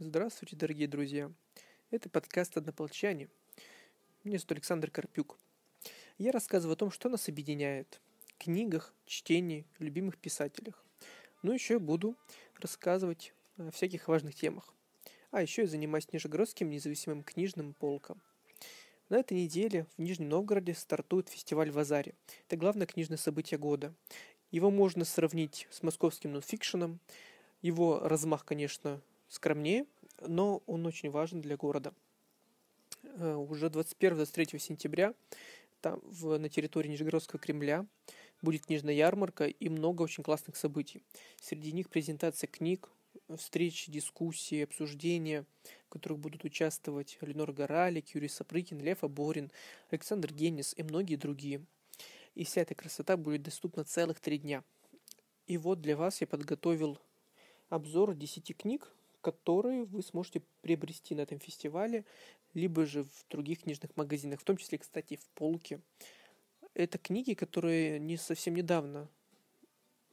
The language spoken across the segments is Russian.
Здравствуйте, дорогие друзья. Это подкаст «Однополчане». Меня зовут Александр Карпюк. Я рассказываю о том, что нас объединяет. Книгах, чтении, любимых писателях. Ну, еще буду рассказывать о всяких важных темах. А еще я занимаюсь Нижегородским независимым книжным полком. На этой неделе в Нижнем Новгороде стартует фестиваль в Азаре. Это главное книжное событие года. Его можно сравнить с московским нонфикшеном. Его размах, конечно, скромнее, но он очень важен для города. Э, уже 21-23 сентября там, в, на территории Нижегородского Кремля будет книжная ярмарка и много очень классных событий. Среди них презентация книг, встречи, дискуссии, обсуждения, в которых будут участвовать Ленор Горалик, Юрий Сапрыкин, Лев Аборин, Александр Генис и многие другие. И вся эта красота будет доступна целых три дня. И вот для вас я подготовил обзор 10 книг, которые вы сможете приобрести на этом фестивале, либо же в других книжных магазинах, в том числе, кстати, в полке. Это книги, которые не совсем недавно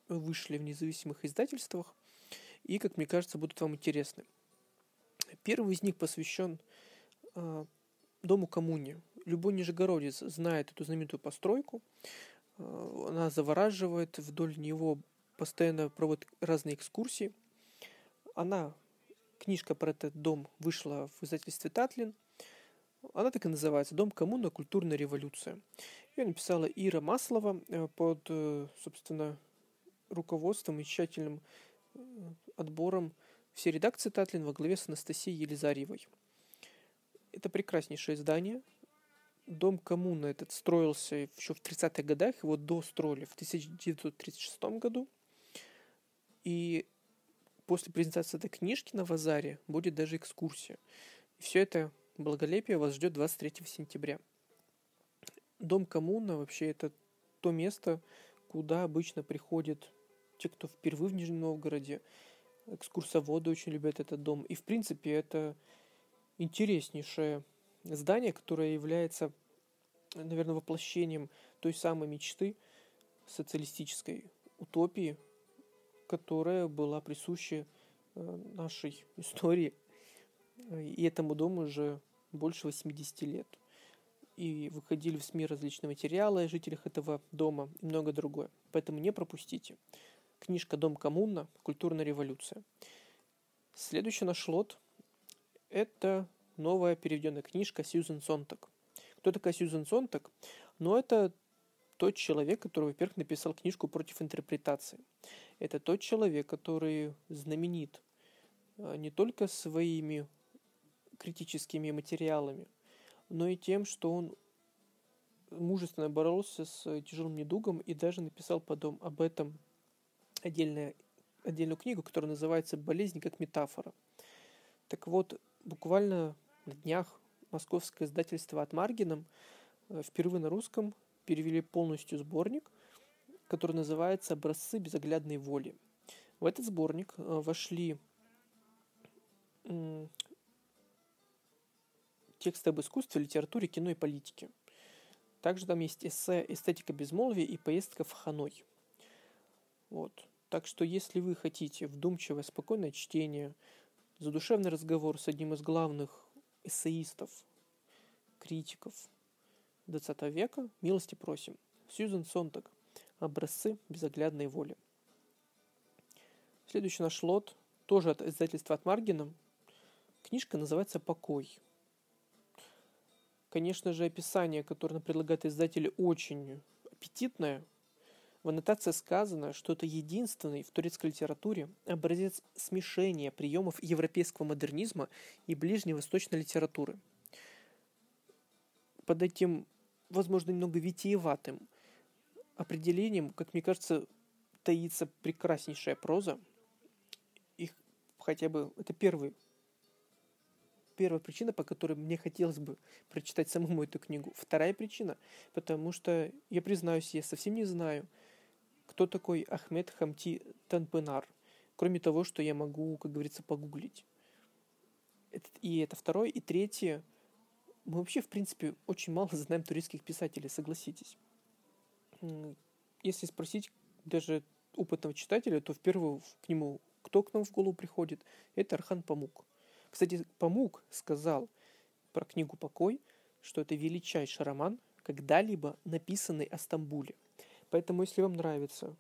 вышли в независимых издательствах и, как мне кажется, будут вам интересны. Первый из них посвящен э, дому коммуне. Любой нижегородец знает эту знаменитую постройку. Э, она завораживает, вдоль него постоянно проводят разные экскурсии. Она книжка про этот дом вышла в издательстве Татлин. Она так и называется «Дом коммуна. Культурная революция». Ее написала Ира Маслова э, под, э, собственно, руководством и тщательным э, отбором всей редакции Татлин во главе с Анастасией Елизарьевой. Это прекраснейшее издание. Дом коммуна этот строился еще в 30-х годах, его достроили в 1936 году. И после презентации этой книжки на Вазаре будет даже экскурсия. И все это благолепие вас ждет 23 сентября. Дом коммуна вообще это то место, куда обычно приходят те, кто впервые в Нижнем Новгороде. Экскурсоводы очень любят этот дом. И, в принципе, это интереснейшее здание, которое является, наверное, воплощением той самой мечты социалистической утопии, которая была присуща э, нашей истории. И этому дому уже больше 80 лет. И выходили в СМИ различные материалы о жителях этого дома и много другое. Поэтому не пропустите. Книжка «Дом коммуна. Культурная революция». Следующий наш лот – это новая переведенная книжка Сьюзен Сонтак. Кто такая Сьюзен Сонтак? Ну, это тот человек, который, во-первых, написал книжку против интерпретации. Это тот человек, который знаменит а, не только своими критическими материалами, но и тем, что он мужественно боролся с тяжелым недугом и даже написал потом об этом отдельную, отдельную книгу, которая называется «Болезнь как метафора». Так вот, буквально на днях московское издательство от Маргином э, впервые на русском перевели полностью сборник, который называется «Образцы безоглядной воли». В этот сборник э, вошли тексты об искусстве, литературе, кино и политике. Также там есть эссе «Эстетика безмолвия» и «Поездка в Ханой». Вот. Так что, если вы хотите вдумчивое, спокойное чтение, задушевный разговор с одним из главных эссеистов, критиков – 20 века, милости просим. Сьюзен Сонтак. Образцы безоглядной воли. Следующий наш лот, тоже от издательства от Маргина. Книжка называется «Покой». Конечно же, описание, которое предлагает издатель, очень аппетитное. В аннотации сказано, что это единственный в турецкой литературе образец смешения приемов европейского модернизма и ближневосточной литературы. Под этим возможно, немного витиеватым определением, как мне кажется, таится прекраснейшая проза. Их хотя бы это первый первая причина, по которой мне хотелось бы прочитать самому эту книгу. Вторая причина, потому что, я признаюсь, я совсем не знаю, кто такой Ахмед Хамти Танпенар, кроме того, что я могу, как говорится, погуглить. И это второе. И третье, мы вообще, в принципе, очень мало знаем турецких писателей, согласитесь. Если спросить даже опытного читателя, то в первую к нему кто к нам в голову приходит? Это Архан Памук. Кстати, Памук сказал про книгу «Покой», что это величайший роман, когда-либо написанный о Стамбуле. Поэтому, если вам нравится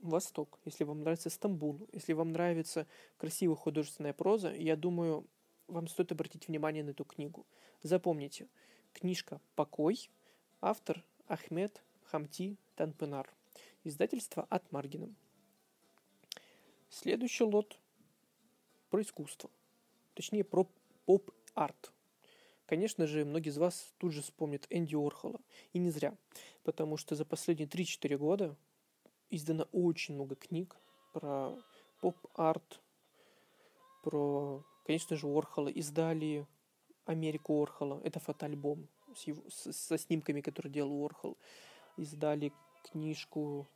Восток, если вам нравится Стамбул, если вам нравится красивая художественная проза, я думаю, вам стоит обратить внимание на эту книгу. Запомните, книжка «Покой», автор Ахмед Хамти Танпенар, издательство Ad Marginem. Следующий лот про искусство, точнее про поп-арт. Конечно же, многие из вас тут же вспомнят Энди Уорхола. И не зря, потому что за последние 3-4 года издано очень много книг про поп-арт, про, конечно же, Уорхола. Издали Америку Уорхола. Это фотоальбом с его, со снимками, которые делал Орхол. Издали книжку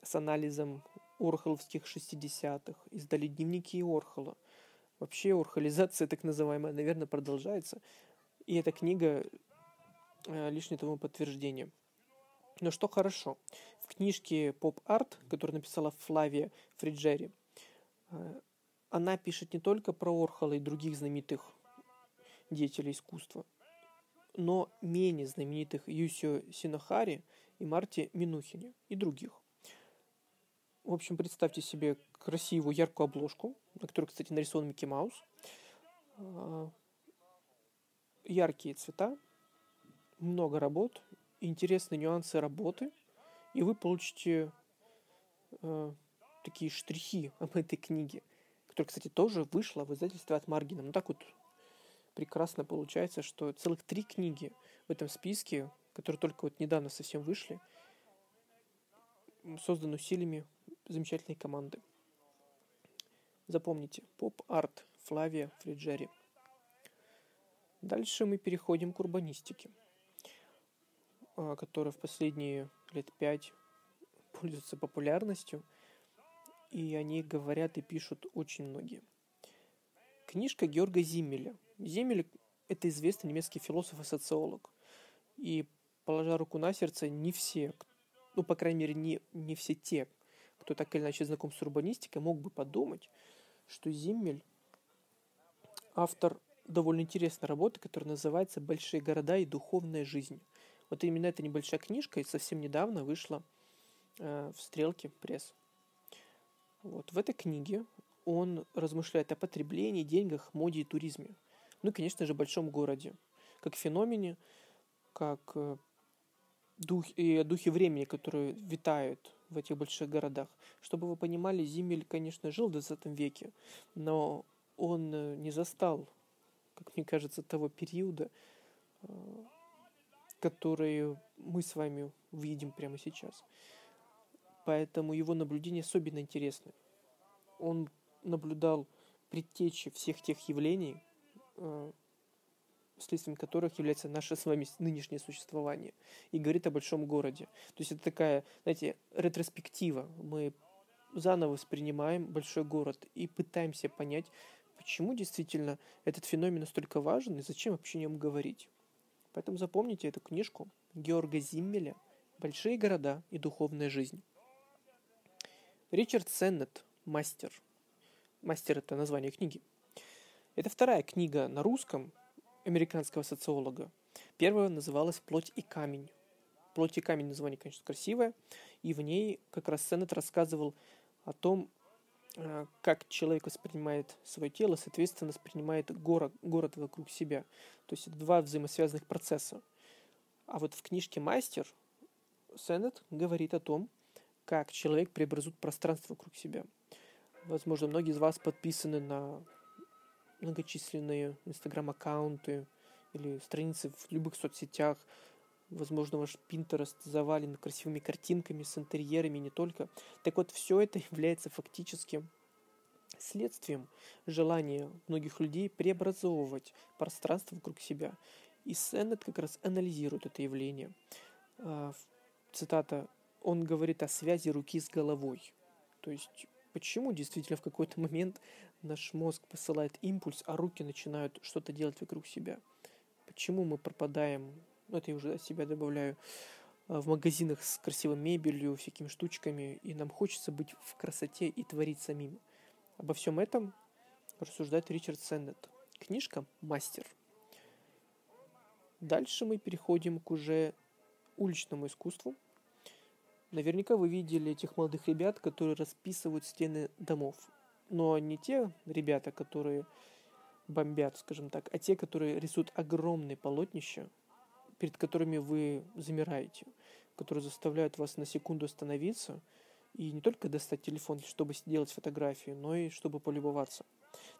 с анализом орхоловских 60-х. Издали дневники Орхола. Вообще орхолизация, так называемая, наверное, продолжается. И эта книга э, лишнее тому подтверждение. Но что хорошо, в книжке «Поп-арт», которую написала Флавия Фриджери, э, она пишет не только про Орхола и других знаменитых деятелей искусства, но менее знаменитых Юсио Синохари и Марти Минухине и других. В общем, представьте себе красивую яркую обложку, на которой, кстати, нарисован Микки Маус, э, яркие цвета, много работ, интересные нюансы работы, и вы получите э, такие штрихи об этой книге, которая, кстати, тоже вышла в издательстве от Маргина. Ну так вот прекрасно получается, что целых три книги в этом списке, которые только вот недавно совсем вышли, созданы усилиями замечательной команды. Запомните, поп-арт Флавия Фриджери. Дальше мы переходим к урбанистике. А, которая в последние лет пять пользуется популярностью, и они говорят и пишут очень многие. Книжка Георга Зиммеля. Зиммель – это известный немецкий философ и социолог. И, положа руку на сердце, не все, ну, по крайней мере, не, не все те, кто так или иначе знаком с урбанистикой, мог бы подумать, что Зиммель – автор довольно интересной работы, которая называется «Большие города и духовная жизнь». Вот именно эта небольшая книжка и совсем недавно вышла э, в «Стрелке пресс». Вот. В этой книге он размышляет о потреблении, деньгах, моде и туризме. Ну и, конечно же, большом городе. Как феномене, как э, дух, и духе времени, которые витают в этих больших городах. Чтобы вы понимали, Зимель, конечно, жил в 20 веке, но он э, не застал, как мне кажется, того периода, э, которые мы с вами видим прямо сейчас. Поэтому его наблюдения особенно интересны. Он наблюдал предтечи всех тех явлений, следствием которых является наше с вами нынешнее существование, и говорит о большом городе. То есть это такая, знаете, ретроспектива. Мы заново воспринимаем большой город и пытаемся понять, почему действительно этот феномен настолько важен и зачем вообще о нем говорить. Поэтому запомните эту книжку Георга Зиммеля «Большие города и духовная жизнь». Ричард Сеннет «Мастер». «Мастер» — это название книги. Это вторая книга на русском американского социолога. Первая называлась «Плоть и камень». «Плоть и камень» название, конечно, красивое, и в ней как раз Сеннет рассказывал о том, Э, как человек воспринимает свое тело, соответственно, воспринимает город, город вокруг себя. То есть это два взаимосвязанных процесса. А вот в книжке «Мастер» Сеннет говорит о том, как человек преобразует пространство вокруг себя. Возможно, многие из вас подписаны на многочисленные инстаграм-аккаунты или страницы в любых соцсетях. Возможно, ваш Pinterest завален красивыми картинками с интерьерами не только. Так вот, все это является фактически следствием желания многих людей преобразовывать пространство вокруг себя. И Сеннет как раз анализирует это явление. А, цитата «Он говорит о связи руки с головой». То есть, почему действительно в какой-то момент наш мозг посылает импульс, а руки начинают что-то делать вокруг себя? Почему мы пропадаем ну, это я уже от себя добавляю, а, в магазинах с красивой мебелью, всякими штучками, и нам хочется быть в красоте и творить самим. Обо всем этом рассуждает Ричард Сеннет. Книжка «Мастер». Дальше мы переходим к уже уличному искусству. Наверняка вы видели этих молодых ребят, которые расписывают стены домов. Но не те ребята, которые бомбят, скажем так, а те, которые рисуют огромные полотнища, перед которыми вы замираете, которые заставляют вас на секунду остановиться и не только достать телефон, чтобы сделать фотографию, но и чтобы полюбоваться.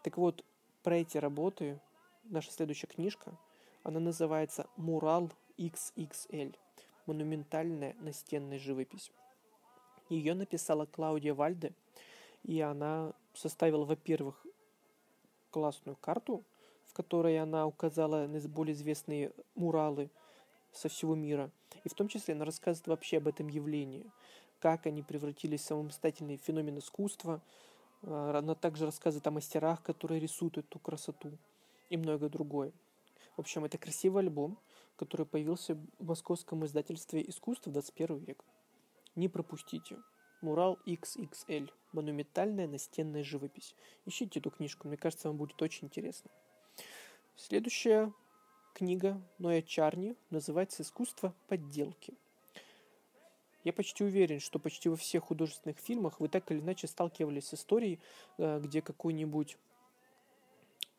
Так вот, про эти работы наша следующая книжка, она называется «Мурал XXL» – монументальная настенная живопись. Ее написала Клаудия Вальде, и она составила, во-первых, классную карту, в которой она указала наиболее известные муралы со всего мира. И в том числе она рассказывает вообще об этом явлении, как они превратились в самостоятельный феномен искусства. А, она также рассказывает о мастерах, которые рисуют эту красоту и многое другое. В общем, это красивый альбом, который появился в московском издательстве «Искусство 21 век». Не пропустите. Мурал XXL. Монументальная настенная живопись. Ищите эту книжку, мне кажется, вам будет очень интересно. Следующая книга Ноя Чарни называется «Искусство подделки». Я почти уверен, что почти во всех художественных фильмах вы так или иначе сталкивались с историей, э, где какой-нибудь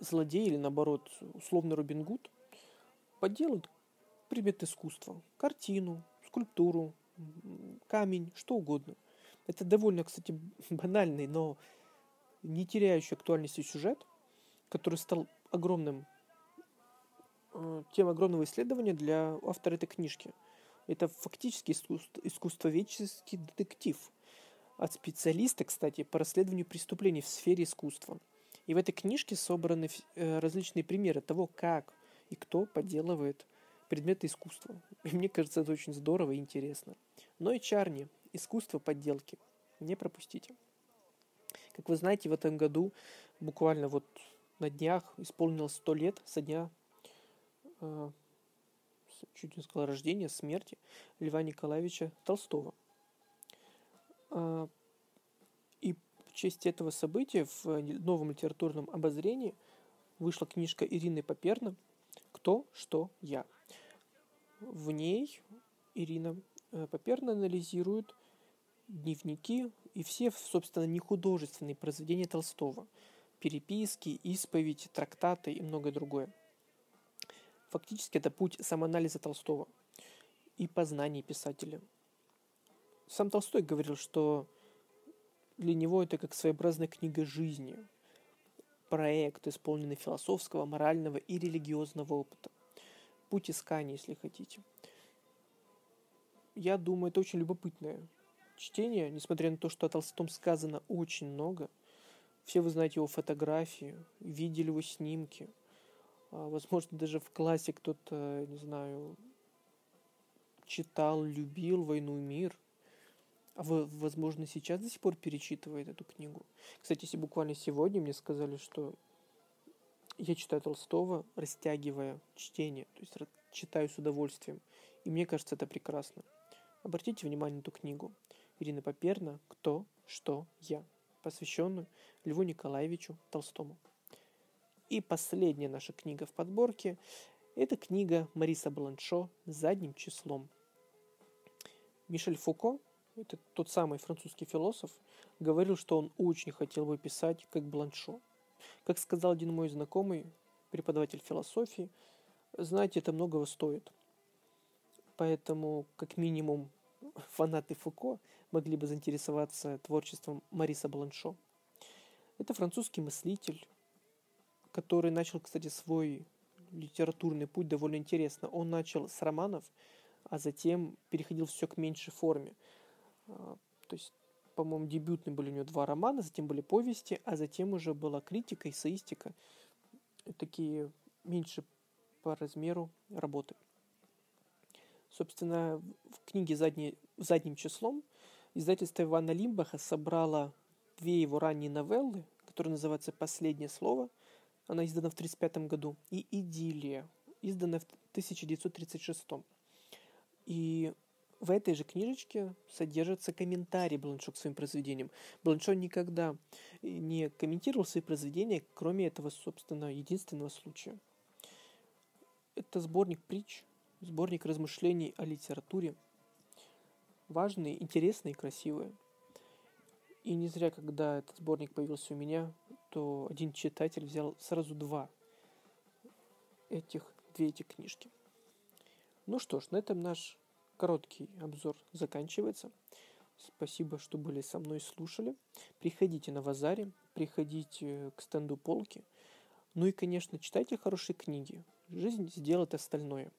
злодей или, наоборот, условный Робин Гуд подделает предмет искусства, картину, скульптуру, камень, что угодно. Это довольно, кстати, банальный, но не теряющий актуальности сюжет, который стал огромным, э, тем огромного исследования для автора этой книжки. Это фактически искусство, искусствоведческий детектив от специалиста, кстати, по расследованию преступлений в сфере искусства. И в этой книжке собраны э, различные примеры того, как и кто подделывает предметы искусства. И мне кажется, это очень здорово и интересно. Но и Чарни. Искусство подделки. Не пропустите. Как вы знаете, в этом году буквально вот на днях исполнилось сто лет со дня, э, чуть не сказал, рождения, смерти Льва Николаевича Толстого. Э, и в честь этого события в новом литературном обозрении вышла книжка Ирины Поперна «Кто, что, я». В ней Ирина Э, Поперна анализирует дневники и все, собственно, не художественные произведения Толстого. Переписки, исповедь, трактаты и многое другое. Фактически это путь самоанализа Толстого и познания писателя. Сам Толстой говорил, что для него это как своеобразная книга жизни, проект, исполненный философского, морального и религиозного опыта. Путь искания, если хотите – я думаю, это очень любопытное чтение, несмотря на то, что о Толстом сказано очень много. Все вы знаете его фотографии, видели его снимки. А, возможно, даже в классе кто-то, не знаю, читал, любил «Войну и мир». А вы, возможно, сейчас до сих пор перечитывает эту книгу. Кстати, если буквально сегодня мне сказали, что я читаю Толстого, растягивая чтение, то есть читаю с удовольствием. И мне кажется, это прекрасно. Обратите внимание на эту книгу. Ирина Поперна «Кто, что, я», посвященную Льву Николаевичу Толстому. И последняя наша книга в подборке – это книга Мариса Бланшо «Задним числом». Мишель Фуко, это тот самый французский философ, говорил, что он очень хотел бы писать как Бланшо. Как сказал один мой знакомый, преподаватель философии, знаете, это многого стоит. Поэтому, как минимум, фанаты Фуко могли бы заинтересоваться творчеством Мариса Бланшо. Это французский мыслитель, который начал, кстати, свой литературный путь довольно интересно. Он начал с романов, а затем переходил все к меньшей форме. А, то есть, по-моему, дебютные были у него два романа, затем были повести, а затем уже была критика, эссеистика. Такие меньше по размеру работы. Собственно, в книге задний, задним числом издательство Ивана Лимбаха собрало две его ранние новеллы, которые называются «Последнее слово», она издана в 1935 году, и «Идиллия», издана в 1936. И В этой же книжечке содержится комментарий Бланшо к своим произведениям. Бланшо никогда не комментировал свои произведения, кроме этого, собственно, единственного случая. Это сборник притч, сборник размышлений о литературе. Важные, интересные красивые. И не зря, когда этот сборник появился у меня, то один читатель взял сразу два этих, две эти книжки. Ну что ж, на этом наш короткий обзор заканчивается. Спасибо, что были со мной, слушали. Приходите на Вазаре, приходите к стенду полки. Ну и, конечно, читайте хорошие книги. Жизнь сделает остальное.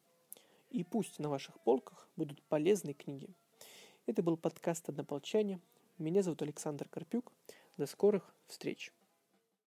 И пусть на ваших полках будут полезные книги. Это был подкаст «Однополчане». Меня зовут Александр Карпюк. До скорых встреч!